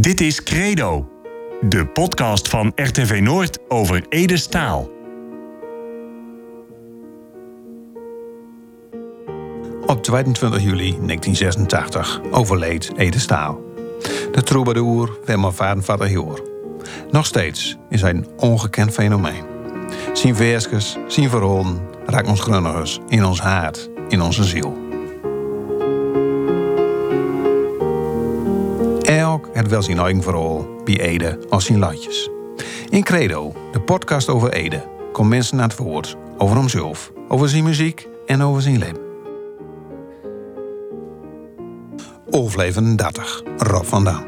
Dit is Credo, de podcast van RTV Noord over Ede Staal. Op 22 juli 1986 overleed Ede Staal. De troubadour Wimmer Vadenvader Joor. Nog steeds is hij een ongekend fenomeen. Zijn versjes, zijn verhalen raakt ons grunnigers in ons hart, in onze ziel. Het wel zijn eigen bij Ede als zijn latjes. In Credo, de podcast over Ede, komt mensen naar het woord over hemzelf, over zijn muziek en over zijn leven. Overleven 30, Rob van Dam.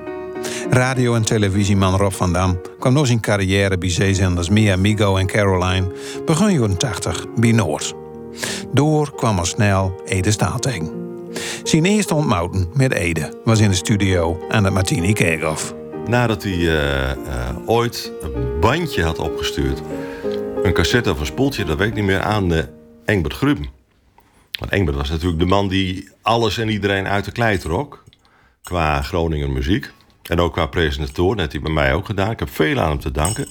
Radio- en televisieman Rob van Dam kwam door zijn carrière bij zeezenders Mia Migo en Caroline, begin jaren 80 bij Noord. Door kwam al snel Ede Staal tegen. Zijn eerste ontmoeting met Ede was in de studio aan de Martini Kerkhof. Nadat hij eh, eh, ooit een bandje had opgestuurd, een cassette of een spoeltje, dat weet ik niet meer, aan uh, Engbert Gruben. Want Engbert was natuurlijk de man die alles en iedereen uit de klei trok. Qua Groninger muziek. En ook qua presentator. Dat heeft hij bij mij ook gedaan. Ik heb veel aan hem te danken.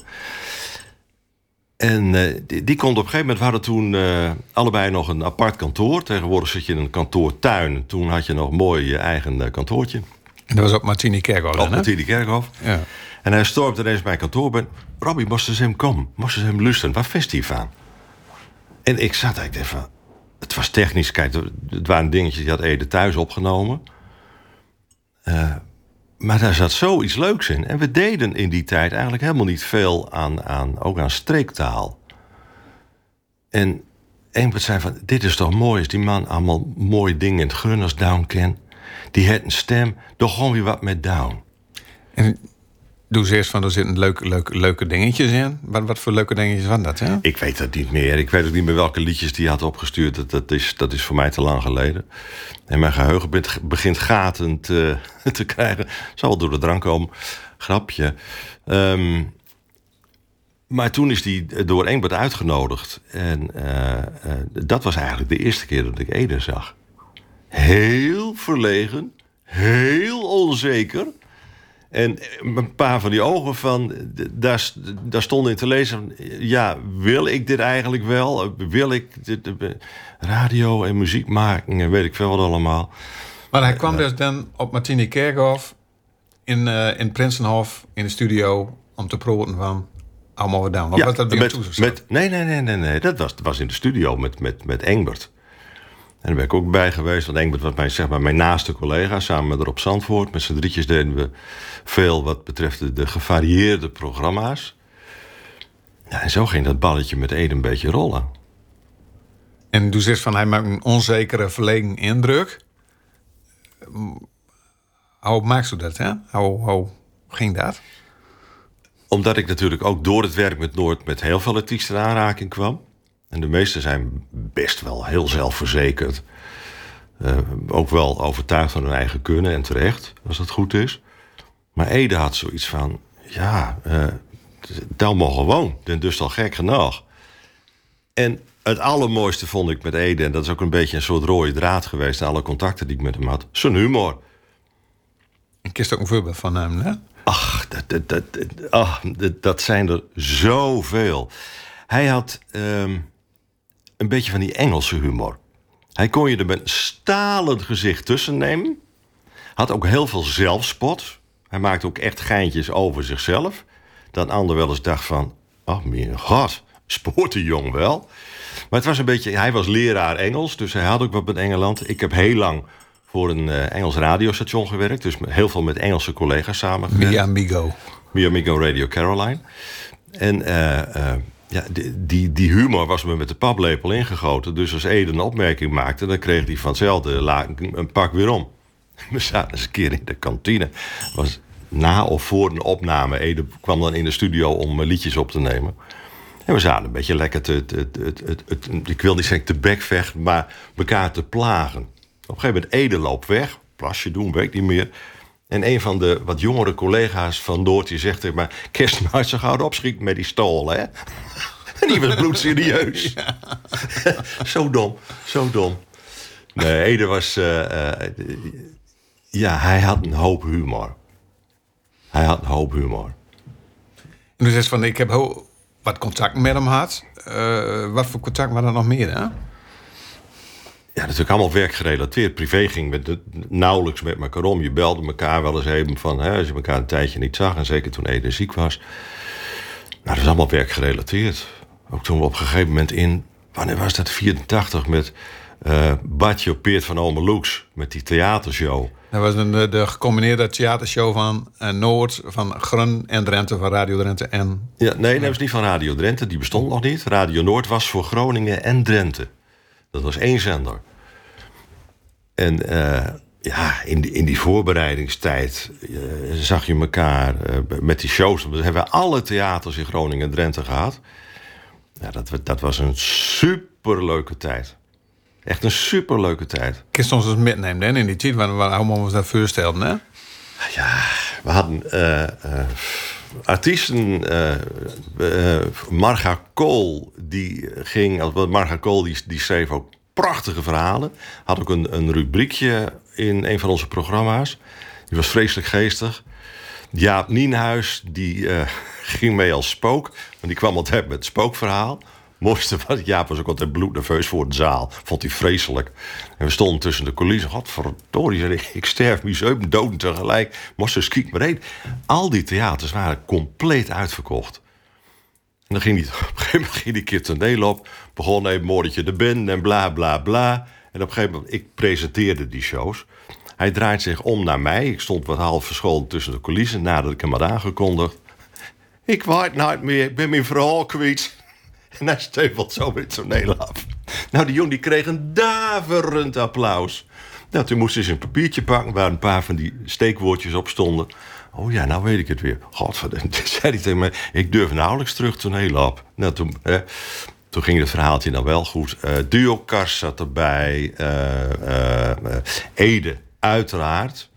En uh, die, die komt op een gegeven moment... We hadden toen uh, allebei nog een apart kantoor. Tegenwoordig zit je in een kantoortuin. Toen had je nog mooi je eigen uh, kantoortje. En dat was op Martini Kerkhof Op Martini Kerkhof. Ja. En hij stormt ineens bij kantoor. Ben, Robbie, moest eens hem komen. Moest eens hem luisteren. Waar vist hij van? En ik zat eigenlijk even... Het was technisch, kijk, het waren dingetjes die had Ede thuis opgenomen. Uh, maar daar zat zoiets leuks in. En we deden in die tijd eigenlijk helemaal niet veel aan, aan ook aan streektaal. En Engbert zei van, dit is toch mooi... als die man allemaal mooie dingen in het grunners down. Die heeft een stem, toch gewoon weer wat met down. En doe ze eerst van, er zitten leuke, leuke, leuke dingetjes in. Wat, wat voor leuke dingetjes van dat, hè? Ik weet het niet meer. Ik weet ook niet meer welke liedjes die had opgestuurd. Dat, dat, is, dat is voor mij te lang geleden. En mijn geheugen begint gaten te, te krijgen. Zal wel door de drank komen. Grapje. Um, maar toen is die door Engbert uitgenodigd. En uh, uh, dat was eigenlijk de eerste keer dat ik Ede zag. Heel verlegen. Heel onzeker. En een paar van die ogen van, daar, daar stond in te lezen... ja, wil ik dit eigenlijk wel? Wil ik dit, radio en muziek maken en weet ik veel wat allemaal. Maar hij kwam dus dan op Martini Kerkhof... in, uh, in Prinsenhof, in de studio... om te proten van allemaal wat down. Ja, was dat met, met, nee, nee, nee, nee, nee. Dat was, was in de studio met, met, met Engbert. En daar ben ik ook bij geweest. Want Engbert was mijn, zeg maar, mijn naaste collega. Samen met Rob Zandvoort. Met z'n drietjes deden we veel wat betreft de, de gevarieerde programma's. Ja, en zo ging dat balletje met Ede een beetje rollen. En du zegt van hij maakt een onzekere, verlegen indruk. Hoe maakt u dat, hè? Hoe, hoe ging dat? Omdat ik natuurlijk ook door het werk met Noord... met heel veel artiesten in aanraking kwam. En de meesten zijn best wel heel zelfverzekerd. Uh, ook wel overtuigd van hun eigen kunnen en terecht, als dat goed is. Maar Ede had zoiets van: ja, uh, dat mag gewoon. Dus al gek genoeg. En het allermooiste vond ik met Ede, en dat is ook een beetje een soort rode draad geweest in alle contacten die ik met hem had, zijn humor. Ik kist ook een voorbeeld van hem, hè? Ach, dat, dat, dat, ach, dat, dat zijn er zoveel. Hij had. Um, een beetje van die Engelse humor. Hij kon je er met een stalend gezicht tussen nemen. Had ook heel veel zelfspot. Hij maakte ook echt geintjes over zichzelf. Dat een ander wel eens dacht van... Oh, mijn god, spoort de jong wel. Maar het was een beetje... Hij was leraar Engels, dus hij had ook wat met Engeland. Ik heb heel lang voor een uh, Engels radiostation gewerkt. Dus heel veel met Engelse collega's samengewerkt. Mia Migo. Mia Migo Radio Caroline. En... Uh, uh, ja, die, die humor was me met de paplepel ingegoten. Dus als Ede een opmerking maakte, dan kreeg hij vanzelfde een pak weer om. We zaten eens een keer in de kantine. Was na of voor een opname. Ede kwam dan in de studio om liedjes op te nemen. En we zaten een beetje lekker te, te, te, te ik wil niet zeggen te bekvechten, maar elkaar te plagen. Op een gegeven moment Ede loopt weg, plasje doen, weet niet meer. En een van de wat jongere collega's van Noord... zegt tegen mij... Kerst maar zo gauw opschieten met die stol, hè? en die was bloedserieus. Ja. zo dom, zo dom. Nee, Ede was... Uh, uh, ja, hij had een hoop humor. Hij had een hoop humor. En dus is van, ik heb wat contact met hem gehad. Eh, wat voor contact waren er nog meer, hè? Ja, natuurlijk allemaal werkgerelateerd. Privé ging met de, nauwelijks met elkaar om. Je belde elkaar wel eens even van... Hè, als je elkaar een tijdje niet zag... en zeker toen Ede ziek was. Nou, dat is allemaal werkgerelateerd. Ook toen we op een gegeven moment in... Wanneer was dat? 84 met eh Badje op Peert van Ome Loeks. Met die theatershow. Dat was een, de, de gecombineerde theatershow van eh, Noord, van Grun en Drenthe, van Radio Drenthe en... Ja, nee, dat was niet van Radio Drenthe. Die bestond nog niet. Radio Noord was voor Groningen en Drenthe. Dat was één zender. En eh, ja, in die, in die voorbereidingstijd eh, zag je elkaar eh, met die shows. We hebben alle theaters in Groningen en Drenthe gehad. Ja, dat, dat was een superleuke tijd. Echt een superleuke tijd. Kist ons eens metnemen hè, in die tijd, waar we allemaal ons dat voorstelden, hè? Ja, we hadden artiesten. eh, eh, Marga Kool, die ging. als- Marga Kool die, die schreef ook prachtige verhalen. Had ook een, een rubriekje in een van onze programma's. Die was vreselijk geestig. Jaap Nienhuis, die eh, ging mee als spook. Want die kwam altijd met het spookverhaal. Mooiste was, Jaap was ook altijd bloednerveus voor de zaal. Vond hij vreselijk. En we stonden tussen de coulissen. Godverdorie, hij, ik sterf zeven doden tegelijk. Moest kiek maar heen. Al die theaters waren compleet uitverkocht. En dan ging hij, op een gegeven moment ging die toneel op. Begon even moordetje de ben en bla bla bla. En op een gegeven moment, ik presenteerde die shows. Hij draait zich om naar mij. Ik stond wat half verscholen tussen de coulissen nadat ik hem had aangekondigd. Ik weet nooit meer, ik ben mijn verhaal kwijt. En hij steuvelt zo met het toneel af. Nou, die jongen die kreeg een daverend applaus. Nou, toen moest hij zijn papiertje pakken waar een paar van die steekwoordjes op stonden. Oh ja, nou weet ik het weer. Godverdomme, zei hij tegen mij... ik durf nauwelijks terug toneel op. Nou, toen, toen ging het verhaaltje dan wel goed. Kars zat erbij. eh, Ede, uiteraard.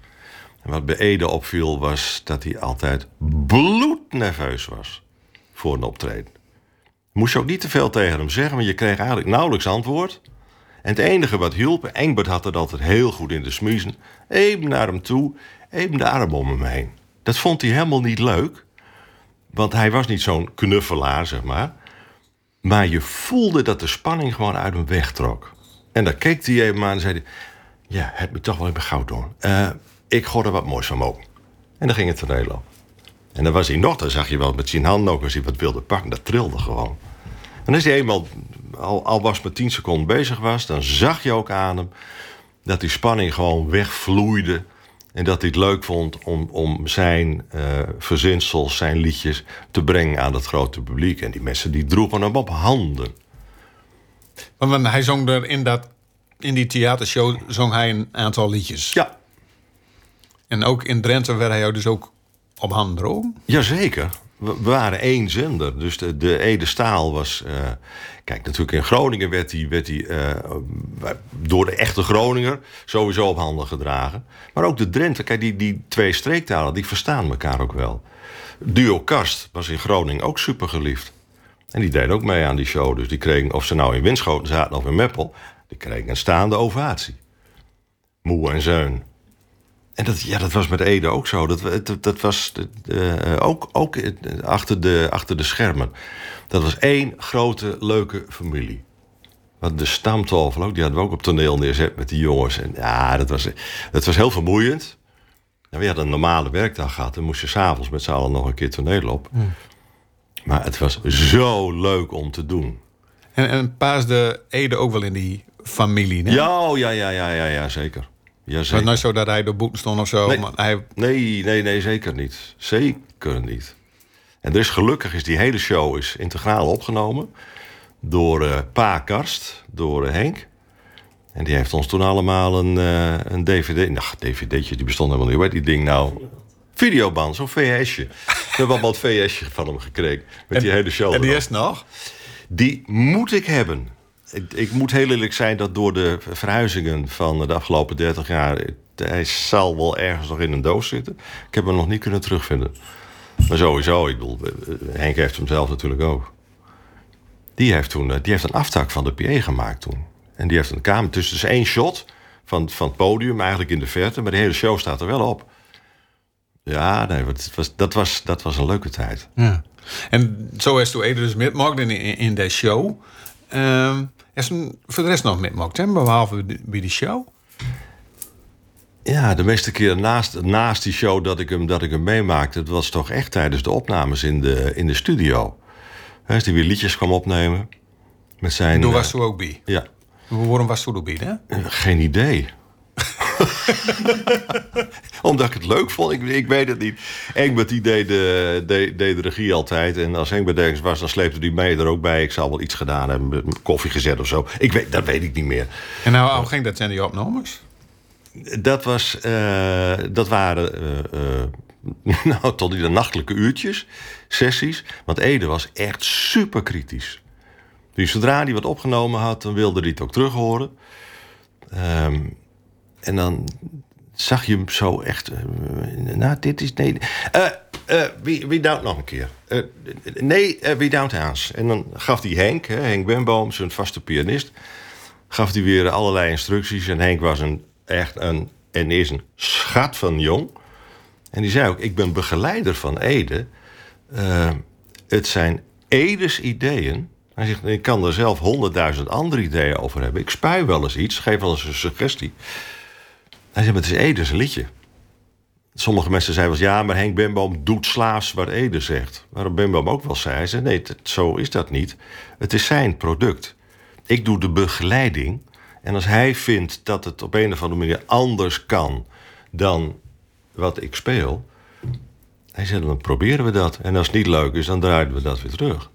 Wat bij Ede opviel was dat hij altijd bloednerveus was voor een optreden. Moest je ook niet te veel tegen hem zeggen, want je kreeg eigenlijk nauwelijks antwoord. En het enige wat hielp, Engbert had het altijd heel goed in de smiezen. Even naar hem toe, even de arm om hem heen. Dat vond hij helemaal niet leuk. Want hij was niet zo'n knuffelaar, zeg maar. Maar je voelde dat de spanning gewoon uit hem wegtrok. En dan keek hij even aan en zei. Ja, het me toch wel even goud doen. Eh, ik gooi er wat moois van mogen. En dan ging het toneel op. En dan was hij nog, dan zag je wel met zijn handen ook... als hij wat wilde pakken, dat trilde gewoon. En als hij eenmaal, al, al was met 10 seconden bezig was... dan zag je ook aan hem dat die spanning gewoon wegvloeide... en dat hij het leuk vond om, om zijn eh, verzinsels, zijn liedjes... te brengen aan het grote publiek. En die mensen die droegen hem op handen. Want hij zong er in, dat, in die theatershow zong hij een aantal liedjes. Ja, En ook in Drenthe werd hij jou dus ook op handen drogen. Jazeker. We waren één zender. Dus de, de Ede Staal was. eh, kijk, natuurlijk in Groningen werd hij, werd eh, door de echte Groninger sowieso op handen gedragen. Maar ook de Drenthe, kijk, die, die twee streektalen, die verstaan elkaar ook wel. Duo Kast was in Groningen ook super geliefd. En die deden ook mee aan die show. Dus die kregen, of ze nou in Winschoten zaten of in Meppel, die kregen een staande ovatie. Moe en Zeun. En dat, ja, dat was met Ede ook zo. Dat, dat, dat was eh, ook, ook achter, de, achter de schermen. Dat was één grote, leuke familie. Want de stamtafel ook, die hadden we ook op toneel neerzet met die jongens. En ja, dat was, dat was heel vermoeiend. En we hadden een normale werkdag gehad. Dan moest je s'avonds met z'n allen nog een keer toneel op. Maar het was zo leuk om te doen. En, en paasde Ede ook wel in die familie. Nee? Ja, oh, ja, ja, ja, ja, ja, zeker. Ja, Het zo dat hij door boeken stond of zo. Nee. Maar hij, Nee, nee, nee, zeker niet. Zeker niet. En dus gelukkig is die hele show is integraal opgenomen door eh, Pa Karst, door eh, Henk. En die heeft ons toen allemaal een, eh, een DVD... Nou, dvd'tje, die bestond helemaal niet. Hoe heet die ding nou? Videoband, zo'n VHS'je. We hebben allemaal het VHS'je van hem gekregen. Met die hele show en die is nog. Die moet ik hebben. Ik, moet heel eerlijk zijn dat door de verhuizingen van de afgelopen 30 jaar. Hij zal wel ergens nog in een doos zitten. Ik heb hem nog niet kunnen terugvinden. Maar sowieso, ik bedoel, eh, Henk heeft hem zelf natuurlijk ook. Die heeft toen eh, die heeft een aftak van de PA gemaakt toen. En die heeft een kamer. Dus het is één shot van, van het podium, eigenlijk in de verte. Maar de hele show staat er wel op. Ja, nee, het was, dat, was, dat was een leuke tijd. Ja. En zo is toen Ede dus mitmaakt in, in, in de show. Um, is hem voor de rest nog mitmaakt, hè? Behalve bij die show? Ja, de meeste keer naast, naast die show dat ik hem, dat ik hem meemaakte... het was toch echt tijdens de opnames in de, in de studio. Hij is die weer liedjes kwam opnemen. Met zijn, Toen was toen ook bij? Ja. Waarom was toen ook bij, hè? Geen idee. Omdat ik het leuk vond, ik, ik weet het niet. Engbert die deed de, deed, deed de regie altijd. En als Engbert ergens was, dan sleepte hij mij er ook bij. Ik zou wel iets gedaan hebben, koffie gezet of zo. Ik weet, dat weet ik niet meer. En nou, hoe ging dat zijn die opnames? Dat, was, uh, dat waren uh, uh, nou, tot in de nachtelijke uurtjes, sessies. Want Ede was echt super kritisch. Dus zodra hij wat opgenomen had, dan wilde hij het ook terug horen. Um, en dan zag je hem zo echt. Uh, nou, dit is. Nee. Uh, uh, wie, wie nog een keer? nee, wie doubt Haans? En dan gaf hij Henk, hè, Henk Benboom, zijn vaste pianist. Gaf hij weer allerlei instructies. En Henk was een, echt een. En is een schat van jong. En die zei ook: Ik ben begeleider van Ede. het zijn Edes ideeën. Hij zegt: Ik kan er zelf honderdduizend andere ideeën over hebben. Ik spui wel eens iets, geef wel eens een suggestie. Hij zei, maar het is Edes liedje. Sommige mensen zeiden wel ja, maar Henk Benboom doet slaafs wat Ede zegt. Waarom Benboom ook wel zei. Hij zei, nee, zo is dat niet. Het is zijn product. Ik doe de begeleiding. En als hij vindt dat het op een of andere manier anders kan dan wat ik speel... Hij zei, dan proberen we dat. En als het niet leuk is, dan draaien we dat weer terug.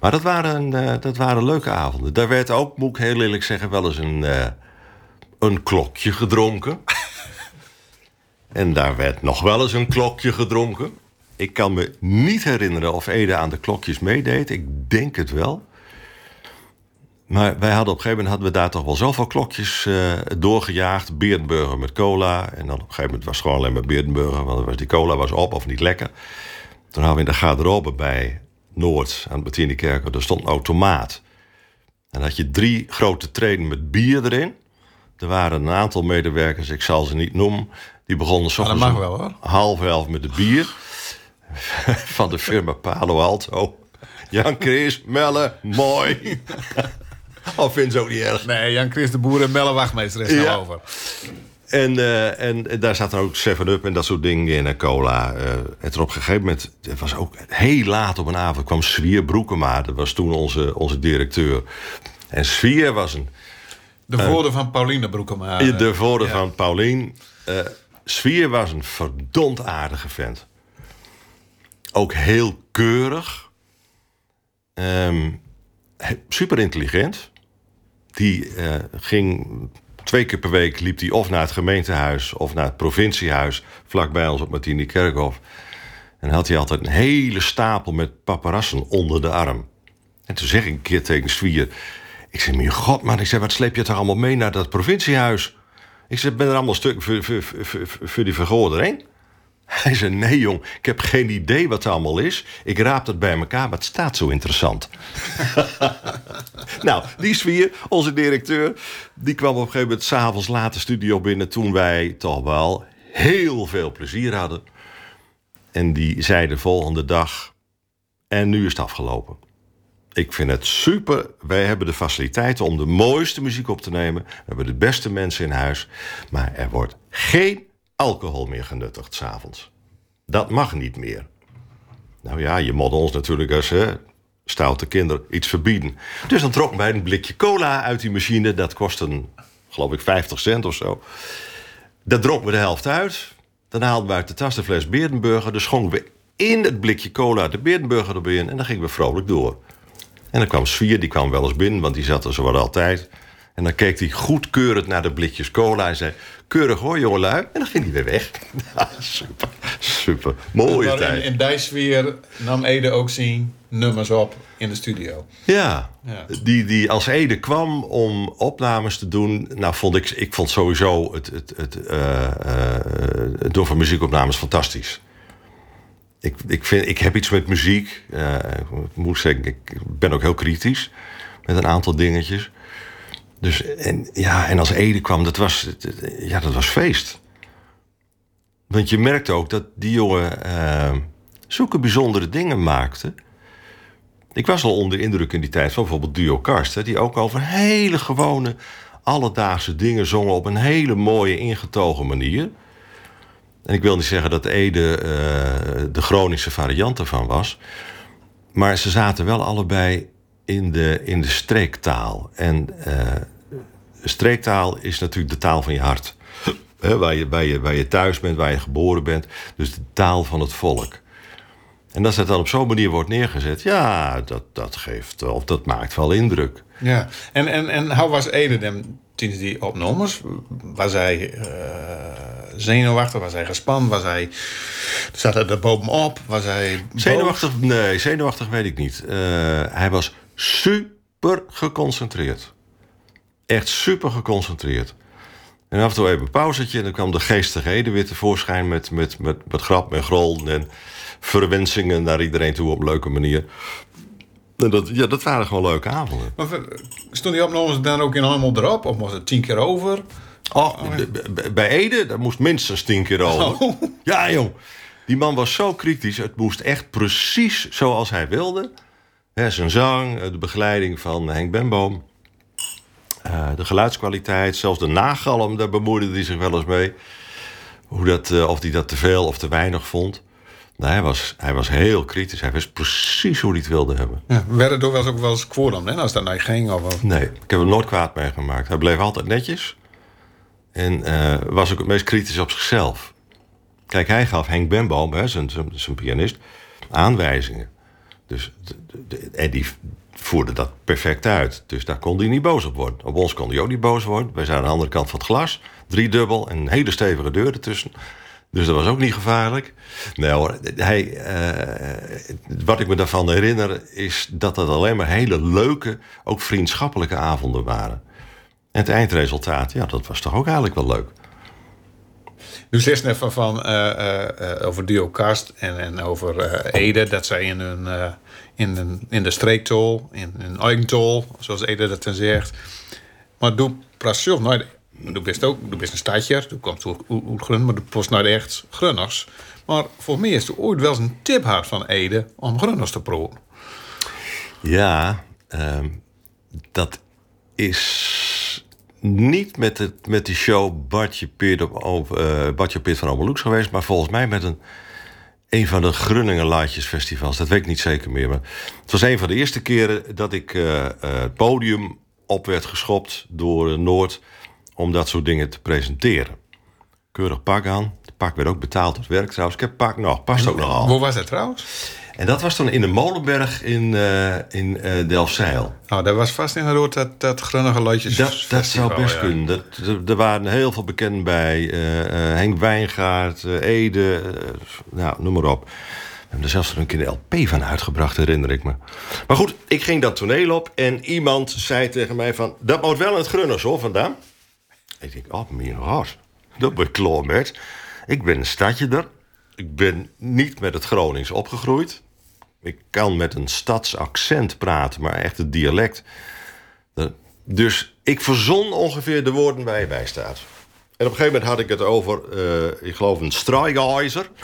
Maar dat waren, uh, dat waren leuke avonden. Daar werd ook, moet ik heel eerlijk zeggen, wel eens een... Uh, een klokje gedronken. en daar werd nog wel eens een klokje gedronken. Ik kan me niet herinneren of Ede aan de klokjes meedeed. Ik denk het wel. Maar wij hadden op een gegeven moment hadden we daar toch wel zoveel klokjes uh, doorgejaagd. Beerdenburger met cola. En dan op een gegeven moment was het gewoon alleen maar Beerdenburger. Want die cola was op of niet lekker. Toen hadden we in de garderobe bij Noord aan het Martinikerk. Er stond een automaat. En dan had je drie grote treden met bier erin. Er waren een aantal medewerkers, ik zal ze niet noemen, die begonnen soms ah, half elf met de bier van de firma Palo Alto. Jan Chris, Melle, mooi. of vind ze ook niet erg? Nee, Jan Chris de Boer en Melle Wachtmeester is ja. over. En, uh, en daar zaten ook 7-Up en dat soort dingen in en cola. Uh, en op een gegeven moment, het was ook heel laat op een avond, kwam Svier Broekema. Dat was toen onze, onze directeur. En Svier was een de woorden van Pauline Broekema. De woorden ja. van Paulien. Uh, Svier was een verdomd aardige vent. Ook heel keurig. Um, super intelligent. Die uh, ging twee keer per week liep hij of naar het gemeentehuis of naar het provinciehuis vlakbij ons op Martini Kerkhof. En had hij altijd een hele stapel met paparassen onder de arm. En toen zeg ik een keer tegen Svier: ik zeg, mijn god man, ik zeg, wat sleep je toch allemaal mee naar dat provinciehuis? Ik zeg, ben er allemaal stuk voor, voor die vergadering? Hij zei, nee jong, ik heb geen idee wat het allemaal is. Ik raap het bij elkaar, maar het staat zo interessant. nou, die sfeer, onze directeur... die kwam op een gegeven moment s'avonds laat de studio binnen... toen wij toch wel heel veel plezier hadden. En die zei de volgende dag... en nu is het afgelopen. Ik vind het super. Wij hebben de faciliteiten om de mooiste muziek op te nemen. We hebben de beste mensen in huis. Maar er wordt geen alcohol meer genuttigd s'avonds. Dat mag niet meer. Nou ja, je moet ons natuurlijk als hè, stoute kinderen iets verbieden. Dus dan trok wij een blikje cola uit die machine. Dat kostte, geloof ik, 50 cent of zo. Dat dronken we de helft uit. Dan haalden we uit de tas de fles Beerdenburger. Dan schonken we in het blikje cola de Beerdenburger erbij in. En dan gingen we vrolijk door. En dan kwam Svier, die kwam wel eens binnen, want die zat er zo altijd. En dan keek hij goedkeurend naar de blikjes cola en zei... keurig hoor, jongelui. En dan ging hij weer weg. super, super. Mooie tijd. In, in die sfeer nam Ede ook zien nummers op in de studio. Ja, ja, Die, die als Ede kwam om opnames te doen... nou, vond ik, ik vond sowieso het, het, het, uh, uh, het doen van muziekopnames fantastisch ik, ik, vind, ik heb iets met muziek. Uh, ik moet zeggen, ik ben ook heel kritisch met een aantal dingetjes. Dus en, ja, en als Ede kwam, dat was, ja, dat was feest. Want je merkt ook dat die jongen uh, zulke bijzondere dingen maakte. Ik was al onder indruk in die tijd van bijvoorbeeld Duo Karsten... die ook over hele gewone, alledaagse dingen zongen... op een hele mooie, ingetogen manier. En ik wil niet zeggen dat Ede uh, de Groningse variant ervan was... maar ze zaten wel allebei in de, in de streektaal. En uh, streektaal is natuurlijk de taal van je hart. Waar, je, waar, je, waar je thuis bent, waar je geboren bent. Dus de taal van het volk. En als dat dan op zo'n manier wordt neergezet, ja, dat, dat geeft of dat maakt wel indruk. Ja, en, en, en hoe was Ede dan tijdens die opnames? Was hij uh, zenuwachtig? Was hij gespannen? Was hij, zat hij er bovenop? Was hij? Zenuwachtig? Nee, zenuwachtig weet ik niet. Uh, hij was super geconcentreerd. Echt super geconcentreerd. En af en toe even een pauzetje en dan kwam de geestige Ede weer tevoorschijn met, met, met, met grap en grol en verwensingen naar iedereen toe op leuke manier. En dat, ja, dat waren gewoon leuke avonden. Maar stond die opnames dan ook in allemaal erop? Of was het tien keer over? Oh, bij Ede, dat moest minstens tien keer over. Oh. Ja, jong. Die man was zo kritisch. Het moest echt precies zoals hij wilde. He, zijn zang, de begeleiding van Henk Benboom. Uh, de geluidskwaliteit, zelfs de nagalm, daar bemoeide hij zich wel eens mee. Hoe dat, uh, of hij dat te veel of te weinig vond. Nou, hij, was, hij was heel kritisch. Hij wist precies hoe hij het wilde hebben. Ja, werd het ook wel eens kwaad hè, als dat naar ging? Of... Nee, ik heb hem nooit kwaad meegemaakt. Hij bleef altijd netjes. En uh, was ook het meest kritisch op zichzelf. Kijk, hij gaf Henk Benboom, hè, zijn, zijn, zijn pianist, aanwijzingen. Dus de, de, en die voerde dat perfect uit. Dus daar kon hij niet boos op worden. Op ons kon hij ook niet boos worden. Wij zijn aan de andere kant van het glas. Driedubbel en een hele stevige deur ertussen. Dus dat was ook niet gevaarlijk. Nee hoor, hij, uh, wat ik me daarvan herinner is dat het alleen maar hele leuke, ook vriendschappelijke avonden waren. En het eindresultaat, ja, dat was toch ook eigenlijk wel leuk. Nu zegt net van, uh, uh, over Duo Kast en, en over Ede, dat zij in, hun, in, de, in de streektol, in een eigentol, zoals Ede dat dan zegt. Maar doe praat nooit Du bent ook, een stadjer, du komt uit Grun, maar du post naar echt Grunners. Maar voor mij is er ooit wel eens een tip hard van Ede om Grunners te proeven. Ja, um, dat is niet met, met die show Bartje Peert, op, uh, Bartje van Omerloeks geweest, maar volgens mij met een, een van de Grunningen Laatjes festivals. Dat weet ik niet zeker meer. Maar het was een van de eerste keren dat ik uh, uh, het podium op werd geschopt door Noord om dat soort dingen te presenteren. Keurig pak aan. Het pak werd ook betaald het werk trouwens. Ik heb pak nog, past ook nog al. Hoe was dat trouwens? En dat was toen in de Molenberg in, uh, in uh, Delfzijl. Oh, dat was vast inderdaad dat, dat grunnige loodjes. Dat, dat zou best ja. kunnen. Dat, er waren heel veel bekenden bij. Uh, Henk Wijngaard, Ede, nou, noem maar op. We hebben er zelfs een keer een LP van uitgebracht, herinner ik me. Maar goed, ik ging dat toneel op en iemand zei tegen mij van... dat moet wel in het Grunners hoor, vandaan. Ik denk, oh, mijn hart. Dat ben ik klaar met. Ik ben een stadje Ik ben niet met het Gronings opgegroeid. Ik kan met een stadsaccent praten, maar echt het dialect. Dus ik verzon ongeveer de woorden waar je bij staat. En op een gegeven moment had ik het over, uh, ik geloof, een strijgeizer.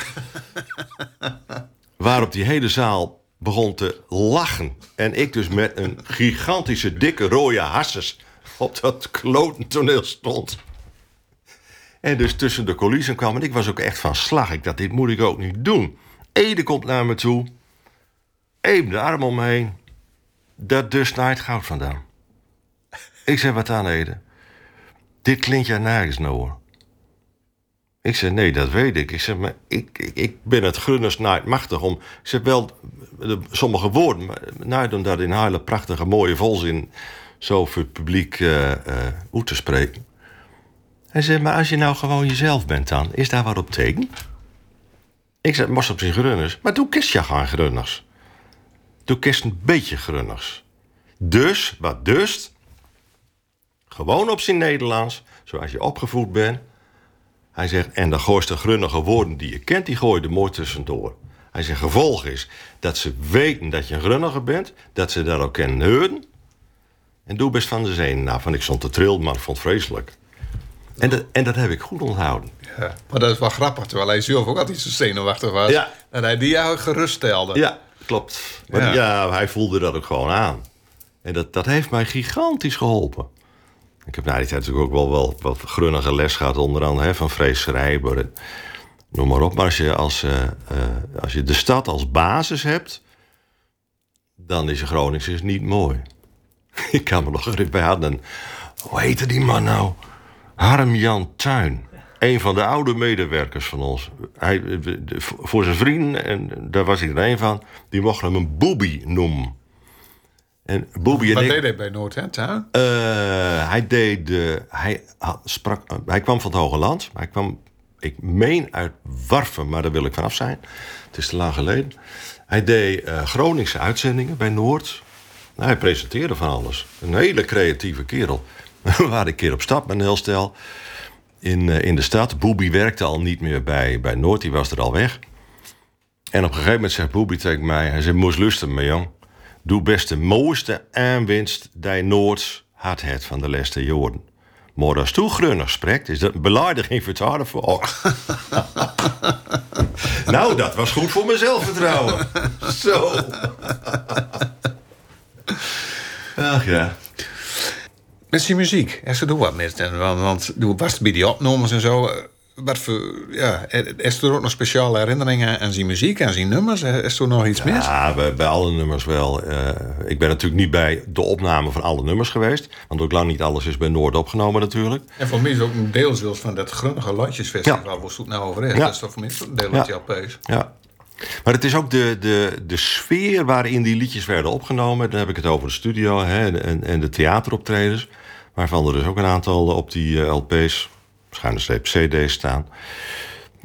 waarop die hele zaal begon te lachen. En ik dus met een gigantische, dikke rode hasses op dat kloten toneel stond. En dus tussen de coulissen kwam. En ik was ook echt van slag. Ik dacht, dit moet ik ook niet doen. Ede komt naar me toe. Even de arm omheen. Dat dus naar goud vandaan. Ik zei, wat aan Ede? Dit klinkt jij nergens nou. Ik zei, nee, dat weet ik. Ik zeg, maar ik, ik, ik ben het grunners nooit machtig om... Ik zeg, wel de, sommige woorden, maar om dat in hele prachtige, mooie volzin zo voor het publiek uh, te spreken. Hij zei, maar als je nou gewoon jezelf bent dan, is daar wat op tegen? Ik zei, mos op zijn grunners. Maar doe kist je gewoon grunners. Doe kist een beetje grunners. Dus, wat dus? Gewoon op zijn Nederlands, zoals je opgevoed bent. Hij zegt, en de gooiste grunnige woorden die je kent, die gooi je er mooi tussendoor. Hij zegt, gevolg is dat ze weten dat je een grunnige bent, dat ze dat ook kennen. En doe best van de zee. Nou, van ik stond te trillen, maar ik vond het vreselijk. En dat, en dat heb ik goed onthouden. Ja, maar dat is wel grappig, terwijl hij zelf ook altijd zo zenuwachtig was. Ja. En hij die jou geruststelde. Ja, klopt. Maar Ja. ja. hij voelde dat ook gewoon aan. En dat, dat heeft mij gigantisch geholpen. Ik heb na die tijd natuurlijk ook wel, wel wat grunnige les gehad, onder andere hè, van Frees Schrijber. Noem maar op. Maar als je, als, eh, eh, als je de stad als basis hebt, dan is Gronings is niet mooi. Ik kan me nog hadden een, hoe heette die man nou? Harm-Jan Tuin. Een van de oude medewerkers van ons. Hij, de- voor zijn vrienden, en daar was hij er een van, die mochten hem een boebie noemen. En en Wat ik... deed hij bij Noord, hè, tuin? Eh, hij deed de. Hij, had- sprak, eh, hij kwam van het Hoge Land. Hij kwam, ik meen uit Warfen, maar daar wil ik vanaf zijn. Het is te lang geleden. Hij deed eh, Groningse uitzendingen bij Noord. Nou, hij presenteerde van alles. Een hele creatieve kerel. We waren een keer op stap met een heel stel in, eh, in de stad. Boebie werkte al niet meer bij, bij Noord, die was er al weg. En op een gegeven moment zegt Boebie tegen mij... Hij zei, moest luisteren, mijn jong. Doe best de mooiste aanwinst die Noords had het van de laatste jaren. Maar als toe grunnig spreekt, is dat een beladiging voor het harde volk. nou, dat was goed voor mijn zelfvertrouwen. Zo. Ach ja. Met zijn muziek. Ja, ze doen wat met. En, want, want was bij die opnames en zo. eh, Wat voor, ja, is er ook nog speciale herinneringen aan zijn muziek, aan zijn nummers? Is er nog iets mis? Ja, bij, bij alle nummers wel. Eh, ik ben natuurlijk niet bij de opname van alle nummers geweest. Want ook lang niet alles is bij Noord opgenomen natuurlijk. En voor mij is ook een deel zelfs van dat Grunnige Landjesfestival, Ja. waar we het nou over is. Ja. Dat is toch voor mij een deel Ja. LP's. Ja. Maar het is ook de, de, de sfeer waarin die liedjes werden opgenomen. Dan heb ik het over de studio hè, en, en de theateroptredens. Waarvan er dus ook een aantal op die eh, LP's, streep CD's staan.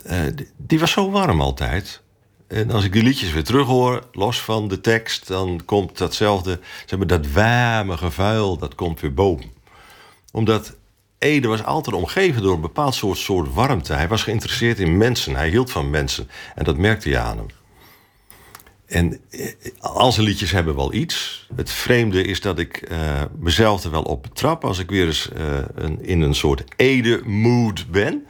Eh, die, die was zo warm altijd. En als ik die liedjes weer terughoor, los van de tekst... dan komt datzelfde, zeg maar, dat warme gevuil, dat komt weer boven. Omdat Ede was altijd omgeven door een bepaald soort, soort warmte. Hij was geïnteresseerd in mensen, hij hield van mensen. En dat merkte je aan hem. En eh, al zijn liedjes hebben wel iets. Het vreemde is dat ik eh, mezelf er wel op betrap... als ik weer eens eh, een, in een soort Ede-mood ben...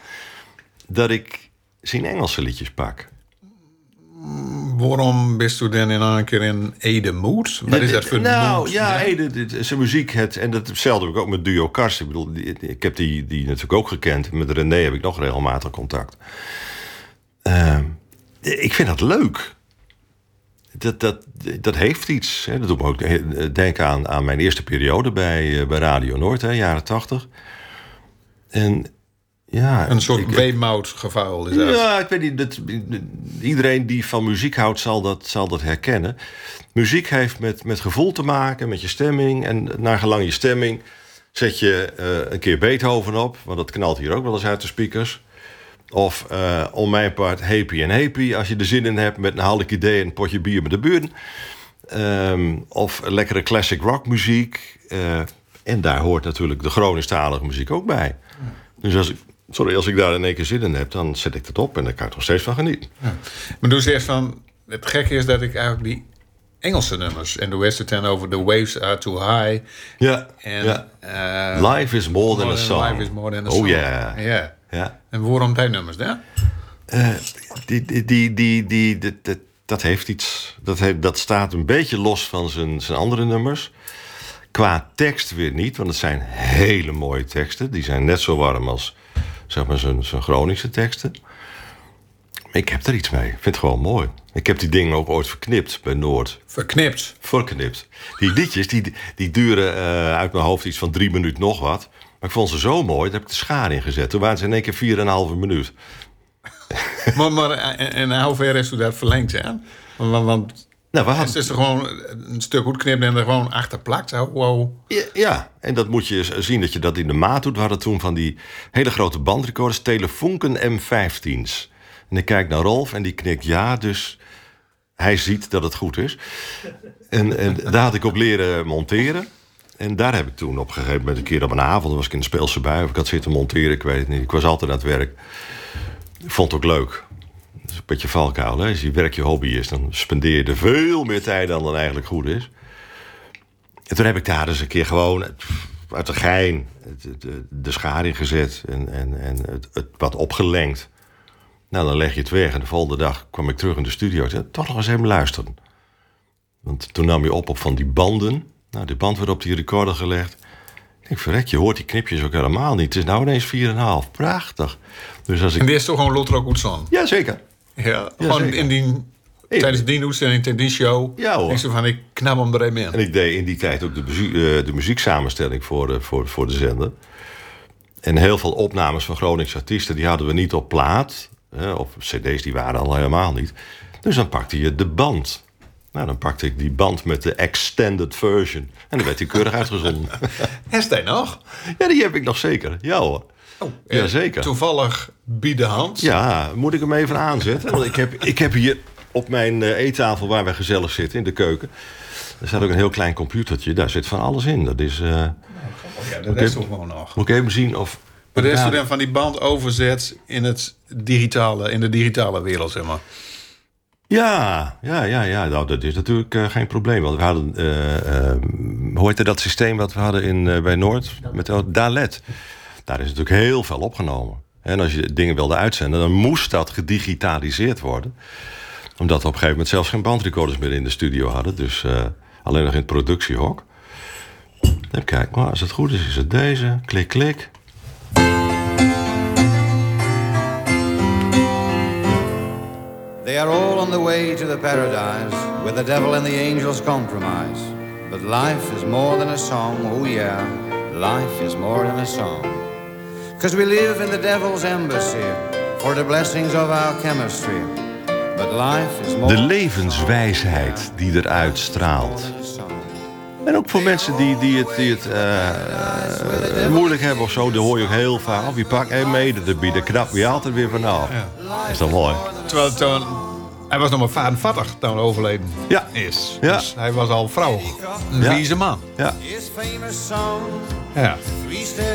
dat ik zijn Engelse liedjes pak. Waarom bist u dan in een keer in Ede Mood? Wat is dat voor Nou, mood? ja, Ede, dit- zijn muziek, het, en dat hetzelfde heb ik ook met Duo Kars. Ik bedoel, ik heb die, die natuurlijk ook gekend. Met René heb ik nog regelmatig contact. Ehm, ik vind dat leuk. Dat, dat, dat heeft iets. Hè. Dat doet me ook eh, denken aan, aan mijn eerste periode bij, eh, bij Radio Noord, hè, jaren tachtig. En ja, Een soort ik- weemoudgevuil is dat. ja, ik weet niet. Dat, iedereen die van muziek houdt, zal dat, zal dat herkennen. Muziek heeft met, met gevoel te maken, met je stemming. En naar gelang je stemming zet je eh, een keer Beethoven op. Want dat knalt hier ook wel eens uit de speakers. Of eh, om mijn part Happy en Happy. Als je er zin in hebt met een half idee en een potje bier met de buren. Ehm, of lekkere classic rock muziek. Eh, en daar hoort natuurlijk de Groningstalige muziek ook bij. Dus als ik, sorry, als ik daar in één keer zin in heb, dan zet ik dat op en daar kan ik nog steeds van genieten. Maar doe eens van... Het gekke is dat ik eigenlijk die Engelse nummers... En het dan over The Waves Are Too High. Ja, En, ja. eh, Life is more than a song. Life is More Than a oh Song. ja. Ja. ja. En waarom die nummers? Eh, die, die, die, die, die, dat- dat- dat heeft iets. Dat, heeft, dat staat een beetje los van zijn, zijn andere nummers. Qua tekst weer niet, want het zijn hele mooie teksten. Die zijn net zo warm als zeg maar, zijn, zijn Groningse teksten. Ik heb er iets mee. Ik vind het gewoon mooi. Ik heb die dingen ook ooit verknipt bij Noord. Verknipt. Verknipt. Die liedjes die, die duren eh, uit mijn hoofd iets van drie minuten nog wat. Maar ik vond ze zo mooi, daar heb ik de schaar in gezet. Toen waren ze in één keer vier en een halve minuut. maar, maar en, en hoe ver is u dat verlengd? Want, want, want Nou, we is hadden, het er gewoon een stuk goed knippen en er gewoon achter plakt? Wow. Ja, ja, en dat moet je zien dat je dat in de maat doet. We hadden toen van die hele grote bandrecorders, Telefunken M15's. En ik kijk naar Rolf en die knikt ja, dus hij ziet dat het goed is. En, en daar had ik op leren monteren. En daar heb ik toen op een gegeven moment een keer op een avond... was ik in de speelse bui of ik had zitten monteren, ik weet het niet. Ik was altijd aan het werk. Ik vond het ook leuk. Is een beetje valkuil, hè? Als je werk je hobby is... dan spendeer je er veel meer tijd aan dan eigenlijk goed is. En toen heb ik daar dus een keer gewoon... uit de gein de, de schaar ingezet en, en, en het, het wat opgelengd. Nou, dan leg je het weg en de volgende dag kwam ik terug in de studio. En toch nog eens even luisteren. Want toen nam je op op van die banden. Nou, die band werd op die recorder gelegd. Ik denk, verrek, je hoort die knipjes ook helemaal niet. Het is nou ineens 4,5. Prachtig. Dus als ik... En dit is toch gewoon Lotro goed zon? Ja, gewoon zeker. in die, tijdens die uitzending, tijdens die show. Ja, hoor. Ik zo van, ik knap hem er even in. En ik deed in die tijd ook de, muziek, eh, de muzieksamenstelling voor, eh, voor, voor de zender. En heel veel opnames van Groningse artiesten... die hadden we niet op plaat. Hè, of cd's, die waren al helemaal niet. Dus dan pakte je de band. Nou, dan pakte ik die band met de extended version. En dan werd die keurig uitgezonden. Is hij nog? ja, die heb ik nog zeker. Ja hoor. Ja, zeker. Toevallig bieden hand. Ja, moet ik hem even aanzetten? Want ik heb, ik heb hier op mijn eh, eettafel waar we gezellig zitten, in de keuken... er staat ook een heel klein computertje. Daar zit van alles in. Dat is... eh, Ja, dat is toch gewoon nog. moet ik even zien of... Maar is er dan van die band overzet in, het digitale, in de digitale wereld, zeg maar. Ja, ja, ja, ja. Nou, dat is natuurlijk eh, geen probleem. Want we hadden, eh, eh, hoe heette dat systeem wat we hadden in, eh, bij Noord? Met oh, Dalet. Daar is natuurlijk heel veel opgenomen. En als je dingen wilde uitzenden, dan moest dat gedigitaliseerd worden. Omdat we op een gegeven moment zelfs geen bandrecorders meer in de studio hadden. Dus eh, alleen nog in het productiehok. Even kijken, maar als het goed is, is het deze. Klik, klik. They are all on the way to the paradise where the devil and the angels compromise. But life is more than a song, oh yeah, life is more than a song. Cause we live in the devil's embassy for the blessings of our chemistry. But life is more De levenswijsheid die eruit straalt. En ook voor mensen die, die het, die het eh, eh, moeilijk hebben of zo, dan hoor je ook heel vaak. Of je pakt een mede te bieden, knap wie haalt er weer vanaf. Is dat mooi? Terwijl toen, hij was nog maar 54 toen hij overleden Ja. is. Ja. Dus hij was al vrouw. Een Ja. wieze man. Ja, His famous song, Ja.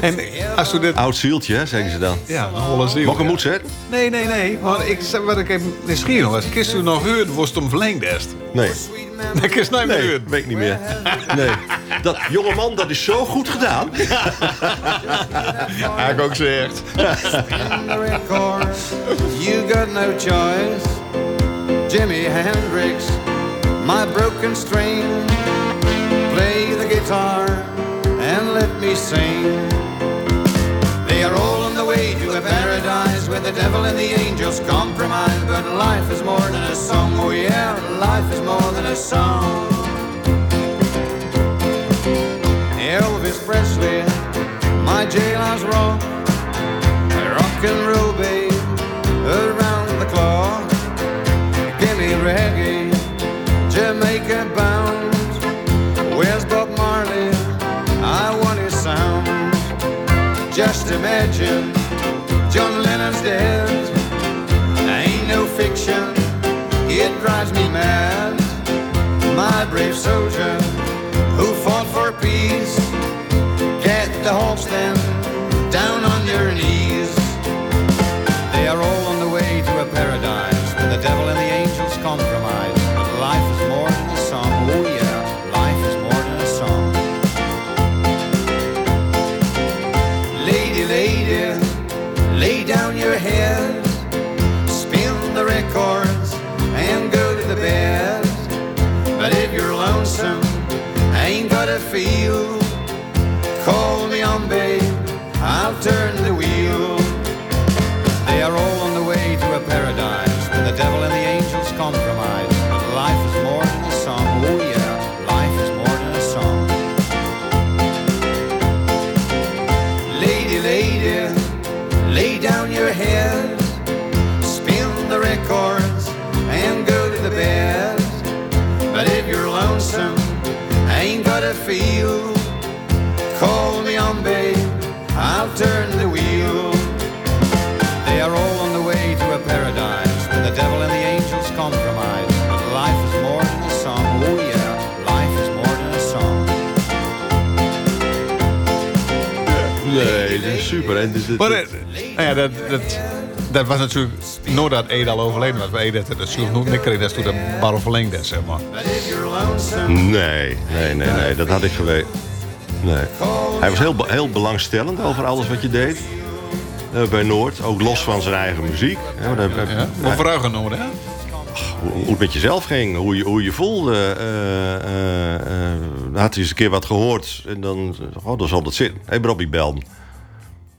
En als u dit... oud zieltje, hè, zeggen ze dan. Ja, een holle ziel. Mag ik hem ja. moed zetten? Nee, nee, nee. Maar ik, wat ik even nieuwsgierig was. Kist u nog huurd, was het om verlengd? Nee. Ik is niet meer Nee, weet ik niet meer. Nee. Dat jongeman, dat is zo goed gedaan. Ja, ik ook record. You got no choice. Jimi Hendrix, my broken string. Play the guitar and let me sing. They are all on the way to a paradise where the devil and the angels compromise. But life is more than a song, oh yeah, life is more than a song. Elvis Presley, my jailhouse rock. Rock and roll, babe, mad. My brave soldier who fought for peace. Get the horse then down on your knees. Feel. Call me on, babe. I'll turn the wheel. They are all on the way to a paradise where the devil and the angels compromise. But life is more than a song. Oh yeah, life is more than a song. Nee, dat is super. En dit- dit- Maar eh, ja, dat, dat, dat was natuurlijk nadat Ede al overleden was. Ede had het nog niet kreeg, dat toen de barrel verlengd is, zeg maar. Nee, nee, nee, nee, dat had ik geweten. Nee. Hij was heel, heel belangstellend over alles wat je deed. Eh, bij Noord, ook los van zijn eigen muziek. Ja, maar dan- Ja? Genomen, hè? hoe, het met jezelf ging, hoe je, hoe je voelde. eh, eh, had hij eens een keer wat gehoord en dan, oh, dan zal dat zitten. Hé, hey, Robbie belde.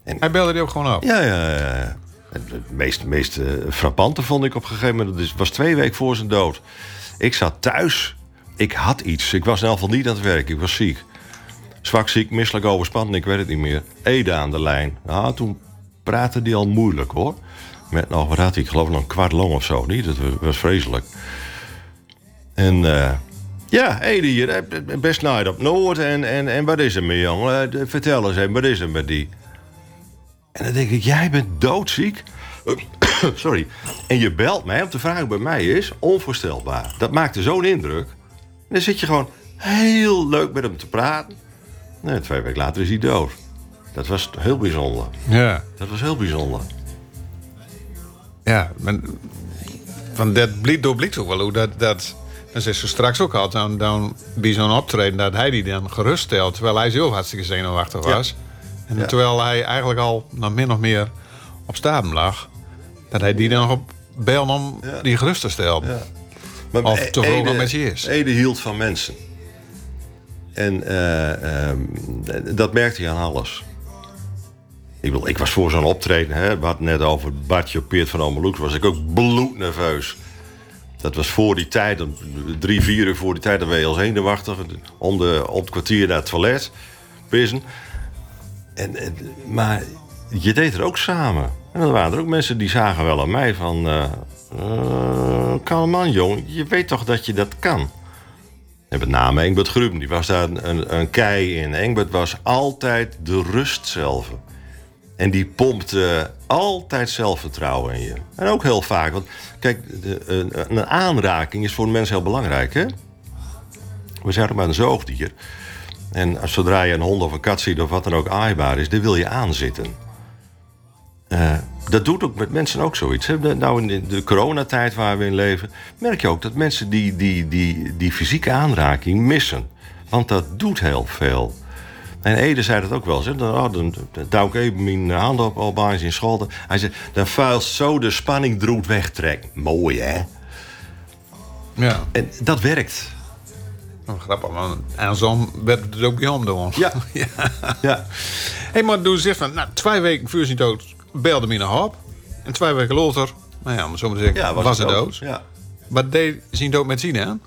Hij belde die ook gewoon op. Ja, ja, ja. Het meest, meest eh, frappante vond ik op een gegeven moment... het was twee weken voor zijn dood. Ik zat thuis. Ik had iets. Ik was in ieder geval niet aan het werk. Ik was ziek. Zwak ziek, misselijk overspannen, ik weet het niet meer. Ede aan de lijn. Nou, toen praatte hij al moeilijk, hoor. Met nog, wat had hij? Ik geloof nog een kwart long of zo, niet? Dat was, vreselijk. En... eh, ja, Ede hier, eh, best night op Noord. En, en, en wat is er mee, jongen? Vertel eens, wat is er met die? En dan denk ik, jij bent doodziek. Sorry. En je belt mij om te vragen hoe het bij mij is. Onvoorstelbaar. Dat maakte zo'n indruk. En dan zit je gewoon heel leuk met hem te praten. Nee, twee weken later is hij dood. Dat was heel bijzonder. Ja. Dat was heel bijzonder. Ja, maar, van dat doorblikt ook wel hoe dat... dat dan zei ze straks ook al, dan, dan bij zo'n optreden... dat hij die dan geruststelt, terwijl hij zelf hartstikke zenuwachtig was. En Ja. terwijl hij eigenlijk al nog min of meer op staden lag... dat hij die dan nog op bel om Ja. die gerust te stellen. Ja. Maar Of E- Ede- wel met je is. Ede hield van mensen. En eh, ehm, dat merkte hij aan alles. Ik, bedoel, ik was voor zo'n optreden, hè, we hadden net over Bartje op Peert van Omeloek, was ik ook bloednerveus. Dat was voor die tijd, drie, vier uur voor die tijd, dan ben je als eendenwachtig, om, de, om het kwartier naar het toilet, pissen. En, en, maar je deed er ook samen. En dan waren er ook mensen die zagen wel aan mij van... eh, kalm man, jong. Je weet toch dat je dat kan? En met name Engbert Gruben, die was daar een, een, kei in. Engbert was altijd de rust zelf. En die pompte altijd zelfvertrouwen in je. En ook heel vaak. Want kijk, een, een aanraking is voor een mens heel belangrijk, hè? We zijn ook maar een zoogdier. En als- zodra je een hond of een kat ziet of wat dan ook aaibaar is, dan wil je aanzitten. Eh, dat doet ook met mensen ook zoiets. Hè? Nou, in de- coronatijd waar we in leven, merk je ook dat mensen die, die, die, die fysieke aanraking missen. Want dat doet heel veel. En Ede zei dat ook wel. Dan, oh, dan, dan duw ik even mijn handen op, op aan zijn schouder. Hij zei, dan vuilt zo de spanning droet wegtrekt. Mooi, hè? Ja, En dat werkt. Oh, grappig, man. En zo werd het ook bij doen. Ja. ja. Hé, maar doe zegt van, nou, twee weken voor zijn dood belde me naar op. En twee weken later, nou ja, om het zo maar te zeggen, Ja, was, het hij ook. dood. Ja. Wat deed zijn dood met zien aan?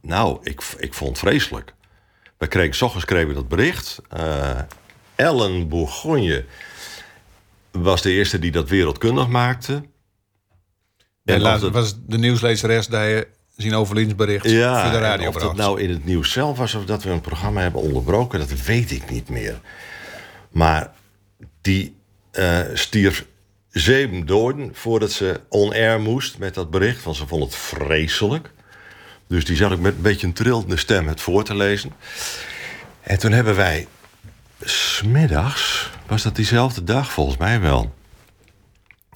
Nou, ik, ik vond het vreselijk. We kregen, 's ochtends kregen we dat bericht. Eh, Ellen Bourgogne was de eerste die dat wereldkundig maakte. Ja, En laat, dat- was de nieuwslezeres die je zijn overlijdensbericht ja, voor de radio of dat nou in het nieuws zelf was of dat we een programma hebben onderbroken, dat weet ik niet meer. Maar die eh, stierf zeven doden voordat ze on-air moest met dat bericht. Want ze vond het vreselijk. Dus die zat ik met een beetje een trillende stem het voor te lezen. En toen hebben wij smiddags, was dat diezelfde dag volgens mij wel...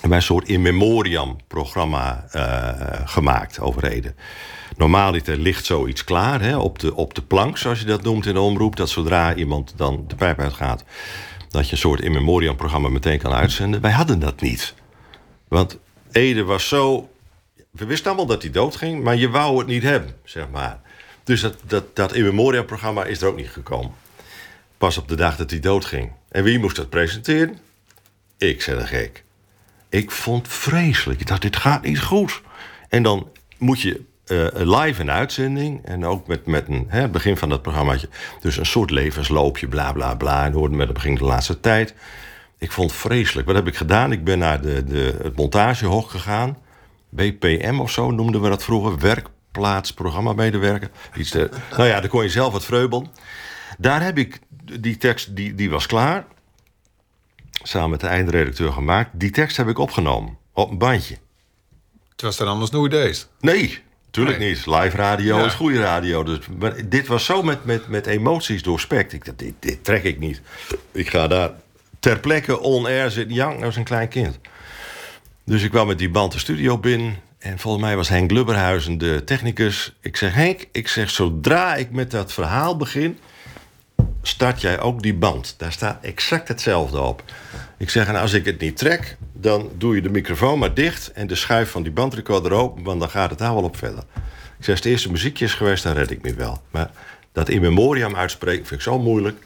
wij een soort in memoriam programma eh, gemaakt over Ede. Normaliter ligt zoiets klaar hè, op, de, op de plank, zoals je dat noemt in de omroep. Dat zodra iemand dan de pijp uitgaat, dat je een soort in memoriam programma meteen kan uitzenden. Wij hadden dat niet. Want Ede was zo. We wisten allemaal dat hij doodging, maar je wou het niet hebben, zeg maar. Dus dat, dat, dat in memoriam programma is er ook niet gekomen. Pas op de dag dat hij doodging. En wie moest dat presenteren? Ik, zei de gek. Ik vond vreselijk. Ik dacht, dit gaat niet goed. En dan moet je eh, live in uitzending... en ook met, met een, hè, het begin van dat programmaatje... dus een soort levensloopje, bla, bla, bla... en hoorde met het begin de laatste tijd. Ik vond vreselijk. Wat heb ik gedaan? Ik ben naar de, de, het montagehok gegaan. BPM of zo noemden we dat vroeger. Werkplaats, programmamedewerker. Iets nou ja, daar kon je zelf wat vreubelen. Daar heb ik die tekst, die, die was klaar samen met de eindredacteur gemaakt. Die tekst heb ik opgenomen op een bandje. Het was dan anders nooit deze. Nee, natuurlijk Nee. niet. Live radio Ja. is goede radio. Dus, maar dit was zo met, met, met emoties doorspekt. Ik dacht, dit, dit trek ik niet. Ik ga daar ter plekke on-air zitten janken als een klein kind. Dus ik kwam met die band de studio binnen. En volgens mij was Henk Lubberhuizen de technicus. Ik zeg, Henk, ik zeg, zodra ik met dat verhaal begin... start jij ook die band. Daar staat exact hetzelfde op. Ik zeg, en als ik het niet trek, dan doe je de microfoon maar dicht... en de schuif van die bandrecorder open, want dan gaat het daar wel op verder. Ik zeg, als het eerste muziekje is geweest, dan red ik me wel. Maar dat in memoriam uitspreken vind ik zo moeilijk.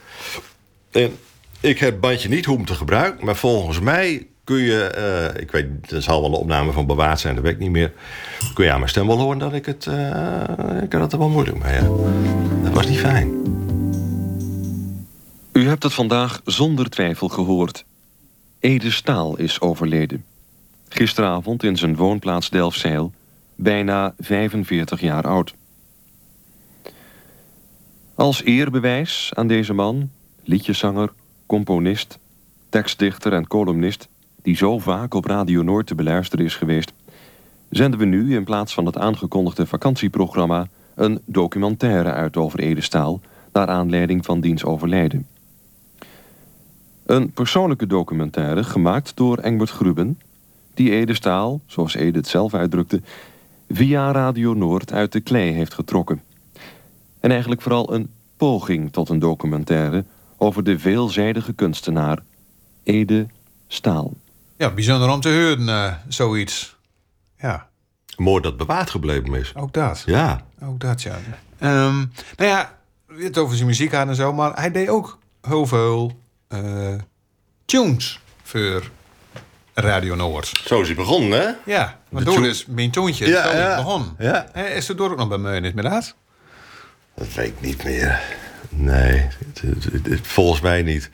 En ik heb het bandje niet hoe te gebruiken, maar volgens mij kun je, eh, ik weet, er zal wel een opname van bewaard zijn, dat weet ik niet meer. Kun je aan mijn stem wel horen dat ik het, uh, ik had het er wel moeilijk mee. Ja. Dat was niet fijn. U hebt het vandaag zonder twijfel gehoord. Ede Staal is overleden. Gisteravond in zijn woonplaats Delfzijl, bijna 45 jaar oud. Als eerbewijs aan deze man, liedjeszanger, componist, tekstdichter en columnist, die zo vaak op Radio Noord te beluisteren is geweest, zenden we nu in plaats van het aangekondigde vakantieprogramma een documentaire uit over Edestaal naar aanleiding van diens overlijden. Een persoonlijke documentaire gemaakt door Engbert Gruben, die Edestaal, zoals Ede het zelf uitdrukte, via Radio Noord uit de klei heeft getrokken. En eigenlijk vooral een poging tot een documentaire over de veelzijdige kunstenaar Ede Staal. Ja, bijzonder om te horen, uh, zoiets. Ja. Mooi dat bewaard gebleven is. Ook dat. Ja. Ook dat, ja. Um, nou ja, het over zijn muziek had en zo, maar hij deed ook heel veel uh, tunes voor Radio Noord. Zo is hij begonnen, hè? Ja, maar door is mijn toontje ja, zo ja. begonnen. Ja. Is er door ook nog bij mij met dat? Dat weet ik niet meer. Nee, volgens mij niet.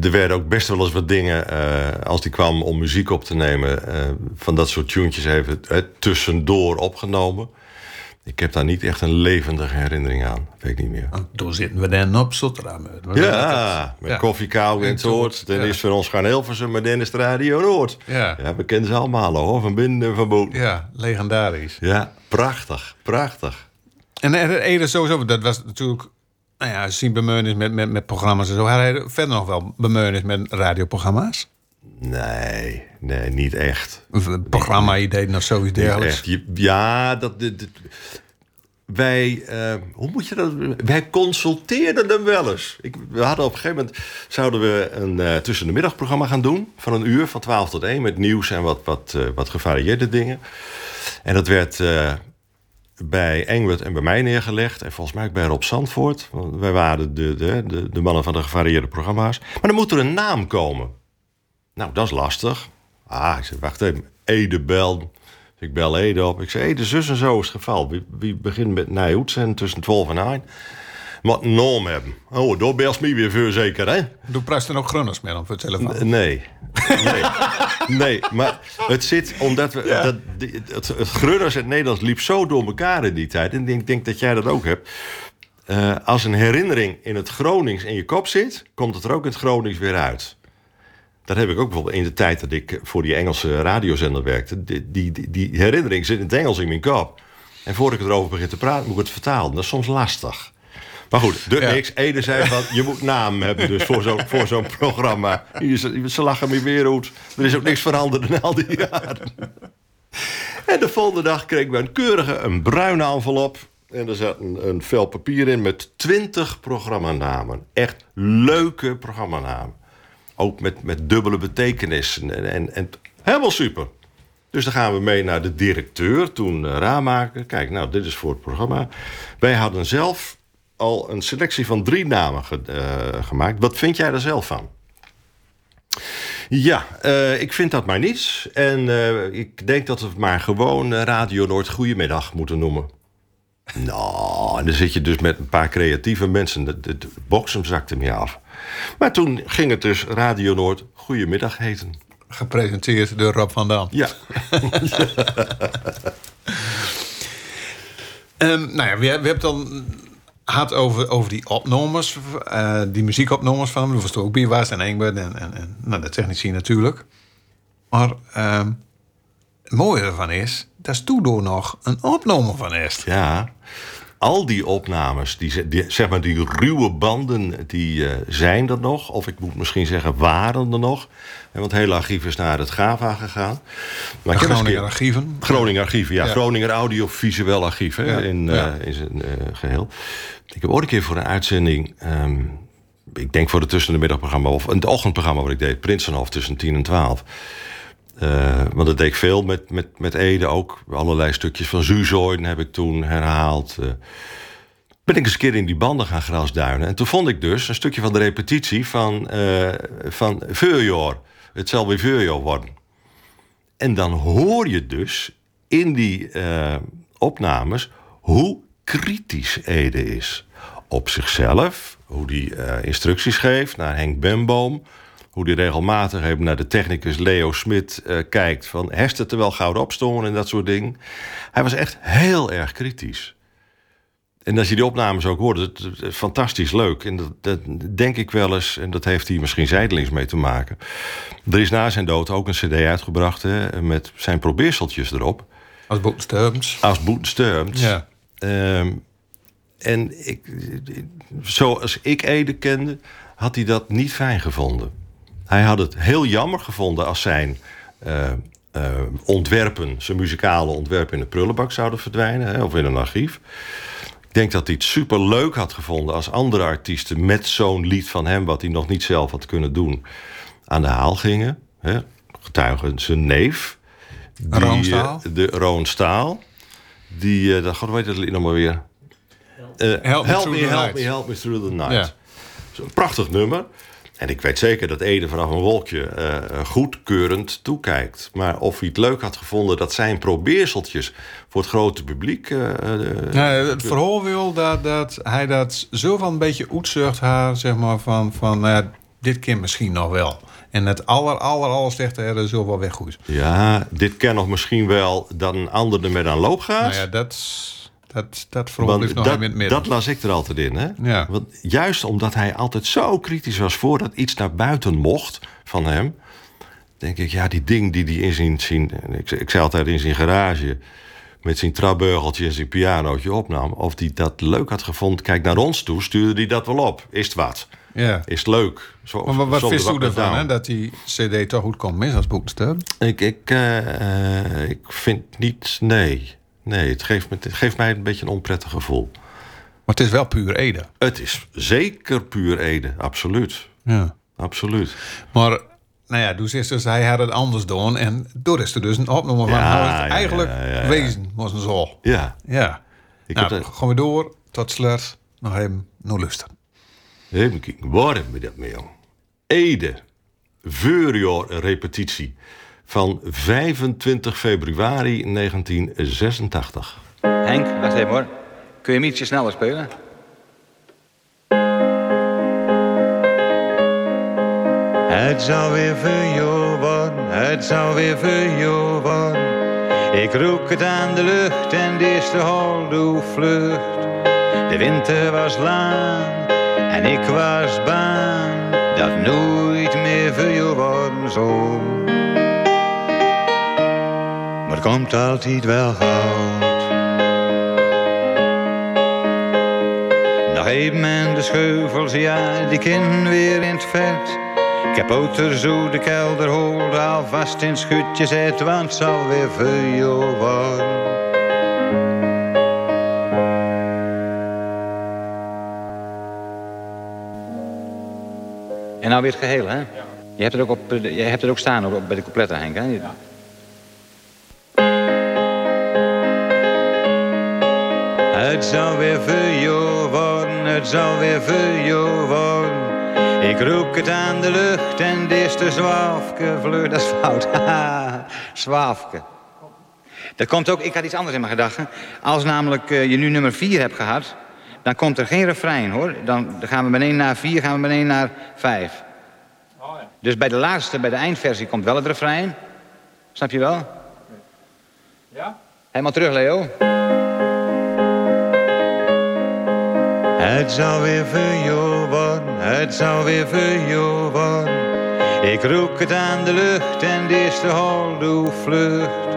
Er werden ook best wel eens wat dingen, uh, als die kwam om muziek op te nemen, uh, van dat soort tunes even uh, tussendoor opgenomen. Ik heb daar niet echt een levendige herinnering aan. Weet ik niet meer. Toen zitten we dan op Rotterdam. Ja, met ja. koffie, kou en. Dan ja. is voor ons gaan Hilversum, maar dan is Radio Noord. Ja. ja, we kennen ze allemaal hoor, van binnen en van boven. Ja, legendarisch. Ja, prachtig, prachtig. En Ede sowieso, dat was natuurlijk nou ja, zien bemeurd met, met, met programma's en zo. Had hij verder nog wel bemeurd met radioprogramma's? Nee, nee, niet echt. Een programma-idee of zoiets dergelijks? Ja, dat... dat, dat wij, uh, hoe moet je dat? Wij consulteerden hem wel eens. Ik, we hadden op een gegeven moment zouden we een uh, tussen de middagprogramma gaan doen van een uur, van 12 tot 1, met nieuws en wat, wat, uh, wat gevarieerde dingen. En dat werd bij Engbert en bij mij neergelegd. En volgens mij ook bij Rob Zandvoort. Wij waren de, de, de, de mannen van de gevarieerde programma's. Maar dan moet er een naam komen. Nou, dat is lastig. Ah, ik zeg, wacht even. Ede bel. Ik bel Ede op. Ik zeg, Ede, zus en zo is het geval. Wie, wie begint met Nijhoeds en tussen 12 en 1? Wat een naam hebben. Oh, door bels me weer voor zeker, hè? Doe prijs er nog grunners meer dan voor het telefoon? Nee. Nee. nee, maar het zit omdat we. Ja. Dat, het, het grunners en het Nederlands liep zo door elkaar in die tijd. En ik denk dat jij dat ook hebt. Uh, als een herinnering in het Gronings in je kop zit, komt het er ook in het Gronings weer uit. Dat heb ik ook bijvoorbeeld in de tijd dat ik voor die Engelse radiozender werkte. Die, die, die, herinnering zit in het Engels in mijn kop. En voordat ik erover begin te praten, moet ik het vertalen. Dat is soms lastig. Maar goed, de ja. niks. Ede zei van, je moet naam hebben dus voor zo'n voor zo'n programma. Ze lachen me weer uit. Er is ook niks veranderd in al die jaren. En de volgende dag kregen we een keurige, een bruine envelop. En er zat een, een vel papier in met twintig programmanamen. Echt leuke programmanamen. Ook met, met dubbele betekenis. En, en, en helemaal super. Dus dan gaan we mee naar de directeur, toen uh, Raamaker. Kijk, nou, dit is voor het programma. Wij hadden zelf al een selectie van drie namen ge uh, gemaakt. Wat vind jij er zelf van? Ja, uh, ik vind dat maar niets. En ik denk dat we het maar gewoon Radio Noord Goedemiddag moeten noemen. Nou, en dan zit je dus met een paar creatieve mensen. De, de, de boksem zakte me af. Maar toen ging het dus Radio Noord Goedemiddag heten. Gepresenteerd door Rob van Dam. Ja. um, nou ja, we, we hebben dan had over, over die opnames, uh, die muziekopnames van hem. Dat was ook Bierwaas en Engbert en, en, en nou, de technici natuurlijk. Maar um, het mooie ervan is, dat is toen door nog een opname van is. Ja, al die opnames, die, ze- die, zeg maar die ruwe banden, die eh, zijn er nog. Of ik moet misschien zeggen, waren er nog. Eh, Want het hele archief is naar het GAVA gegaan. Maar ik een Groninger keer- archieven. Groninger archieven, ja. Ja. Groninger audiovisueel archief hè, Ja, in, eh, ja. in zijn eh, geheel. Ik heb ooit een keer voor een uitzending... ehm, ik denk voor het tussen de middagprogramma... of het ochtendprogramma wat ik deed... Prinsenhof tussen 10 en 12... Eh, want dat deed ik veel met, met, met Ede ook. Allerlei stukjes van Zuzoin heb ik toen herhaald. Eh, ben ik eens een keer in die banden gaan grasduinen. En toen vond ik dus een stukje van de repetitie van, eh van Veurjoor. Het zal weer Veurjoor worden. En dan hoor je dus in die opnames hoe kritisch Ede is. Op zichzelf, hoe die instructies geeft naar Henk Bemboom. Hoe die regelmatig even naar de technicus Leo Smit eh, kijkt. Van, herst het er wel goud opstomen en dat soort dingen. Hij was echt heel erg kritisch. En als je die opnames ook hoort, het, fantastisch leuk. En dat, dat denk ik wel eens, en dat heeft hier misschien zijdelings mee te maken. Er is na zijn dood ook een cd uitgebracht hè, met zijn probeerseltjes erop. Als boeksterms. Als Boet Sturmt. Ja. Ehm, en ik, zoals ik Ede kende, had hij dat niet fijn gevonden. Hij had het heel jammer gevonden als zijn eh, eh, ontwerpen, zijn muzikale ontwerpen in de prullenbak zouden verdwijnen, hè, of in een archief. Ik denk dat hij het super leuk had gevonden als andere artiesten met zo'n lied van hem, wat hij nog niet zelf had kunnen doen, aan de haal gingen. Hè. Getuigen zijn neef. die, Roon Staal? eh, de Roon Staal. Die, eh dat god, heet dat lied nog maar weer? Eh, Help Me Through the help me, help me through the night. Ja. Zo'n prachtig nummer. En ik weet zeker dat Ede vanaf een wolkje eh, goedkeurend toekijkt. Maar of hij het leuk had gevonden dat zijn probeerseltjes voor het grote publiek. eh, eh, Nou, het verhaal wil dat, dat hij dat zo van een beetje uitzucht haar, zeg maar, van, van nou dit kind misschien nog wel. En het aller, aller, aller slechte er zo wel weg goed. ja, dit kan nog misschien wel dat een ander ermee aan loop gaat. Nou ja, dat, dat, dat ligt nog dat, in het midden. dat las ik er altijd in. Hè? Ja. Want juist omdat hij altijd zo kritisch was voordat iets naar buiten mocht van hem. Denk ik, ja, die ding die hij in zijn. zijn ik, ik zei altijd in zijn garage. Met zijn trapbeugeltje en zijn pianootje opnam. Of hij dat leuk had gevonden. Kijk, naar ons toe stuurde hij dat wel op. Is het wat? ja. Is het leuk? Zo, Maar wat, vindt u ervan, hè, dat die cd toch goed komt mis als boekster? Ik, ik, eh, eh, ik vind niet. Nee. Nee, het geeft, me, het geeft mij een beetje een onprettig gevoel. Maar het is wel puur Ede. Het is zeker puur Ede, absoluut. Ja. Absoluut. Maar, nou ja, dus is dus hij had het anders doen. En door is er dus een opname van Ja, het eigenlijk ja, ja, ja. wezen was een zo. Ja. Ja. Ik nou, heb de- gaan we door. Tot slot nog even naar luisteren. Even kijken, waar hebben we dat mee, jong? Ede. Voorjaar repetitie. Van 25 februari 1986. Henk, wacht even hoor. Kun je hem ietsje sneller spelen? Het zou weer verjoor worden, het zou weer verjoor worden. Ik roek het aan de lucht en de eerste holdoe vlucht. De winter was lang en ik was bang dat nooit meer verjoor worden zou. Maar het komt altijd wel goud. Nog even en de scheuvels, ja, die kin weer in het vet. Ik heb zo de kelder holde alvast in schutje zet, want het zal weer veel worden. En nou weer het geheel, hè? Je hebt het ook, op, eh, je hebt het ook staan op, bij de coupletten, Henk, hè? Het zal weer veel worden, het zal weer veel worden. Ik roek het aan de lucht en de eerste zwaafke vlucht. Dat is fout, zwaafke. Dat komt ook, ik had iets anders in mijn gedachten. Als namelijk eh, je nu nummer 4 hebt gehad, dan komt er geen refrein hoor. Dan gaan we beneden naar 4, gaan we beneden naar 5. Dus bij de laatste, bij de eindversie, komt wel het refrein. Snap je wel? Ja? Helemaal terug, Leo. Het zal weer veel worden, het zal weer veel worden. Ik roek het aan de lucht en de eerste holdoe vlucht.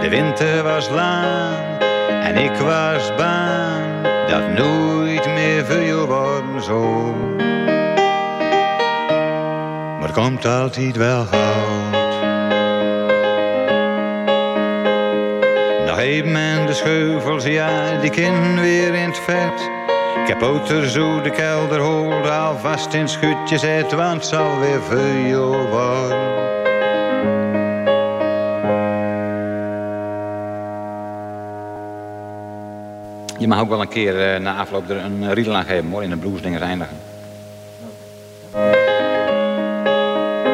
De winter was lang en ik was bang dat nooit meer jou worden zal. Maar het komt altijd wel goud. Nog even en de scheuvels, ja, die kin weer in het vet. Ik heb zo de kelder holde alvast in schutjes zet, want het zal weer jou worden. Je mag ook wel een keer eh, na afloop er een riedel aan geven hoor, in de bluesdingers eindigen.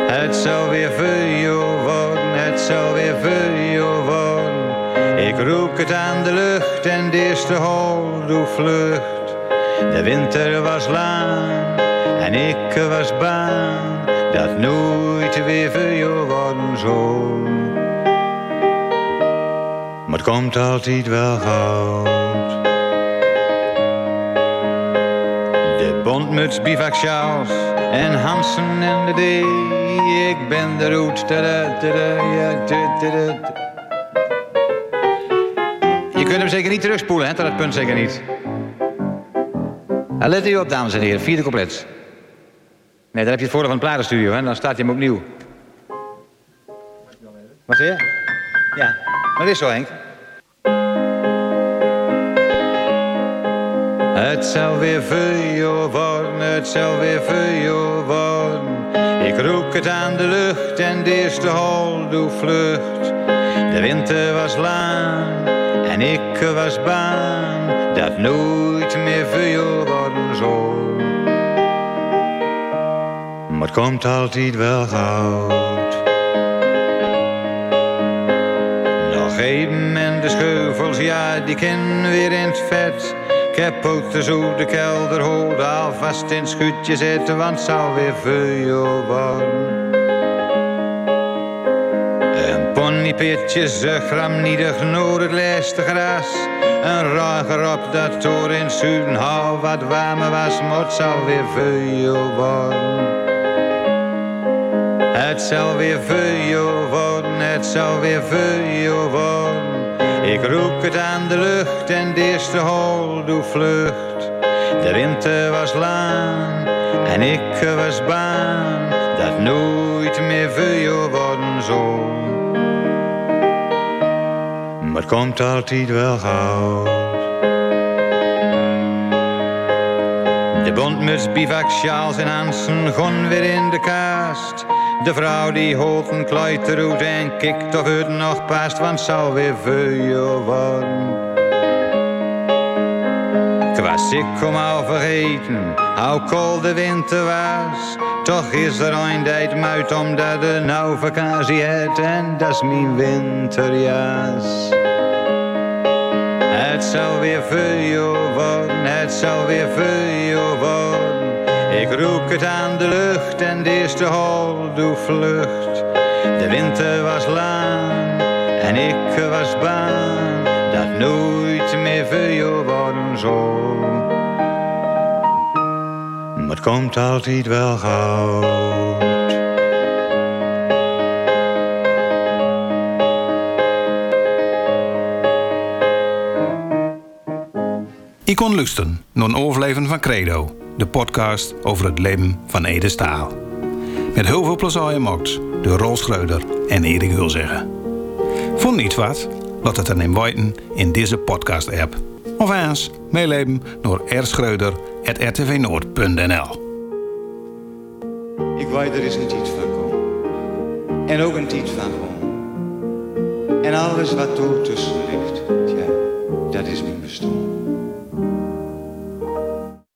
Het zal weer jou worden, het zal weer jou worden. Ik roek het aan de lucht en de eerste hol doe vlucht. De winter was lang en ik was bang dat nooit weer jou worden zou. Maar het komt altijd wel goud. De bondmuts, bivakschals en Hansen en de D. Ik ben de roet. Je kunt hem zeker niet terugspoelen, hè, dat punt zeker niet. Nou, let u op, dames en heren, vierde couplet. Nee, dan heb je het voordeel van een platenstudio, hè, dan staat hij hem opnieuw. Wat zeg je? Ja, maar dat is zo, Henk. Het zal weer jou worden, het zal weer jou worden. Ik roek het aan de lucht en de eerste hol doe vlucht. De winter was lang en ik was bang dat nooit meer jou worden zou. Maar het komt altijd wel goud. Nog even en de scheuvels, ja, die ken weer in het vet. Ik heb de zo de kelder hold alvast in het schutje zitten, want het zal weer jou worden. Een ponypitje, ze gram nietig noord het laatste gras. Een rager op dat toren in Zuiden, hou wat warmer was, maar zal weer jou worden. Het zal weer jou worden, het zal weer jou worden. Ik roek het aan de lucht en de eerste hol doe vlucht. De winter was lang en ik was bang dat nooit meer jou worden zou. Het komt altijd wel gauw. De bondmuts, bivak, sjaals en Hansen gon weer in de kast. De vrouw die holt een kluiteroet en kikt of het nog past, want het zal weer jou worden. Ik ik om al vergeten, hoe koud de winter was. Toch is er een tijd muit omdat de nou vakantie heeft en dat is mijn winterjas. Het zal weer jou worden, het zal weer jou worden. Ik roek het aan de lucht en de eerste hol doe vlucht. De winter was lang en ik was bang dat nooit meer jou worden zou. Maar het komt altijd wel goud. Ik kon luisteren naar een overleven van Credo, de podcast over het leven van Ede Staal. Met heel veel plezier gemaakt door Rol Schreuder en Erik Hulzeggen. Vond niet wat? Laat het dan in in deze podcast-app. Of eens meeleven door rschreuder.rtvnoord.nl Ik weet er is een tijd van komen. En ook een tijd van gewoon. En alles wat er tussen ligt, dat is mijn bestaan.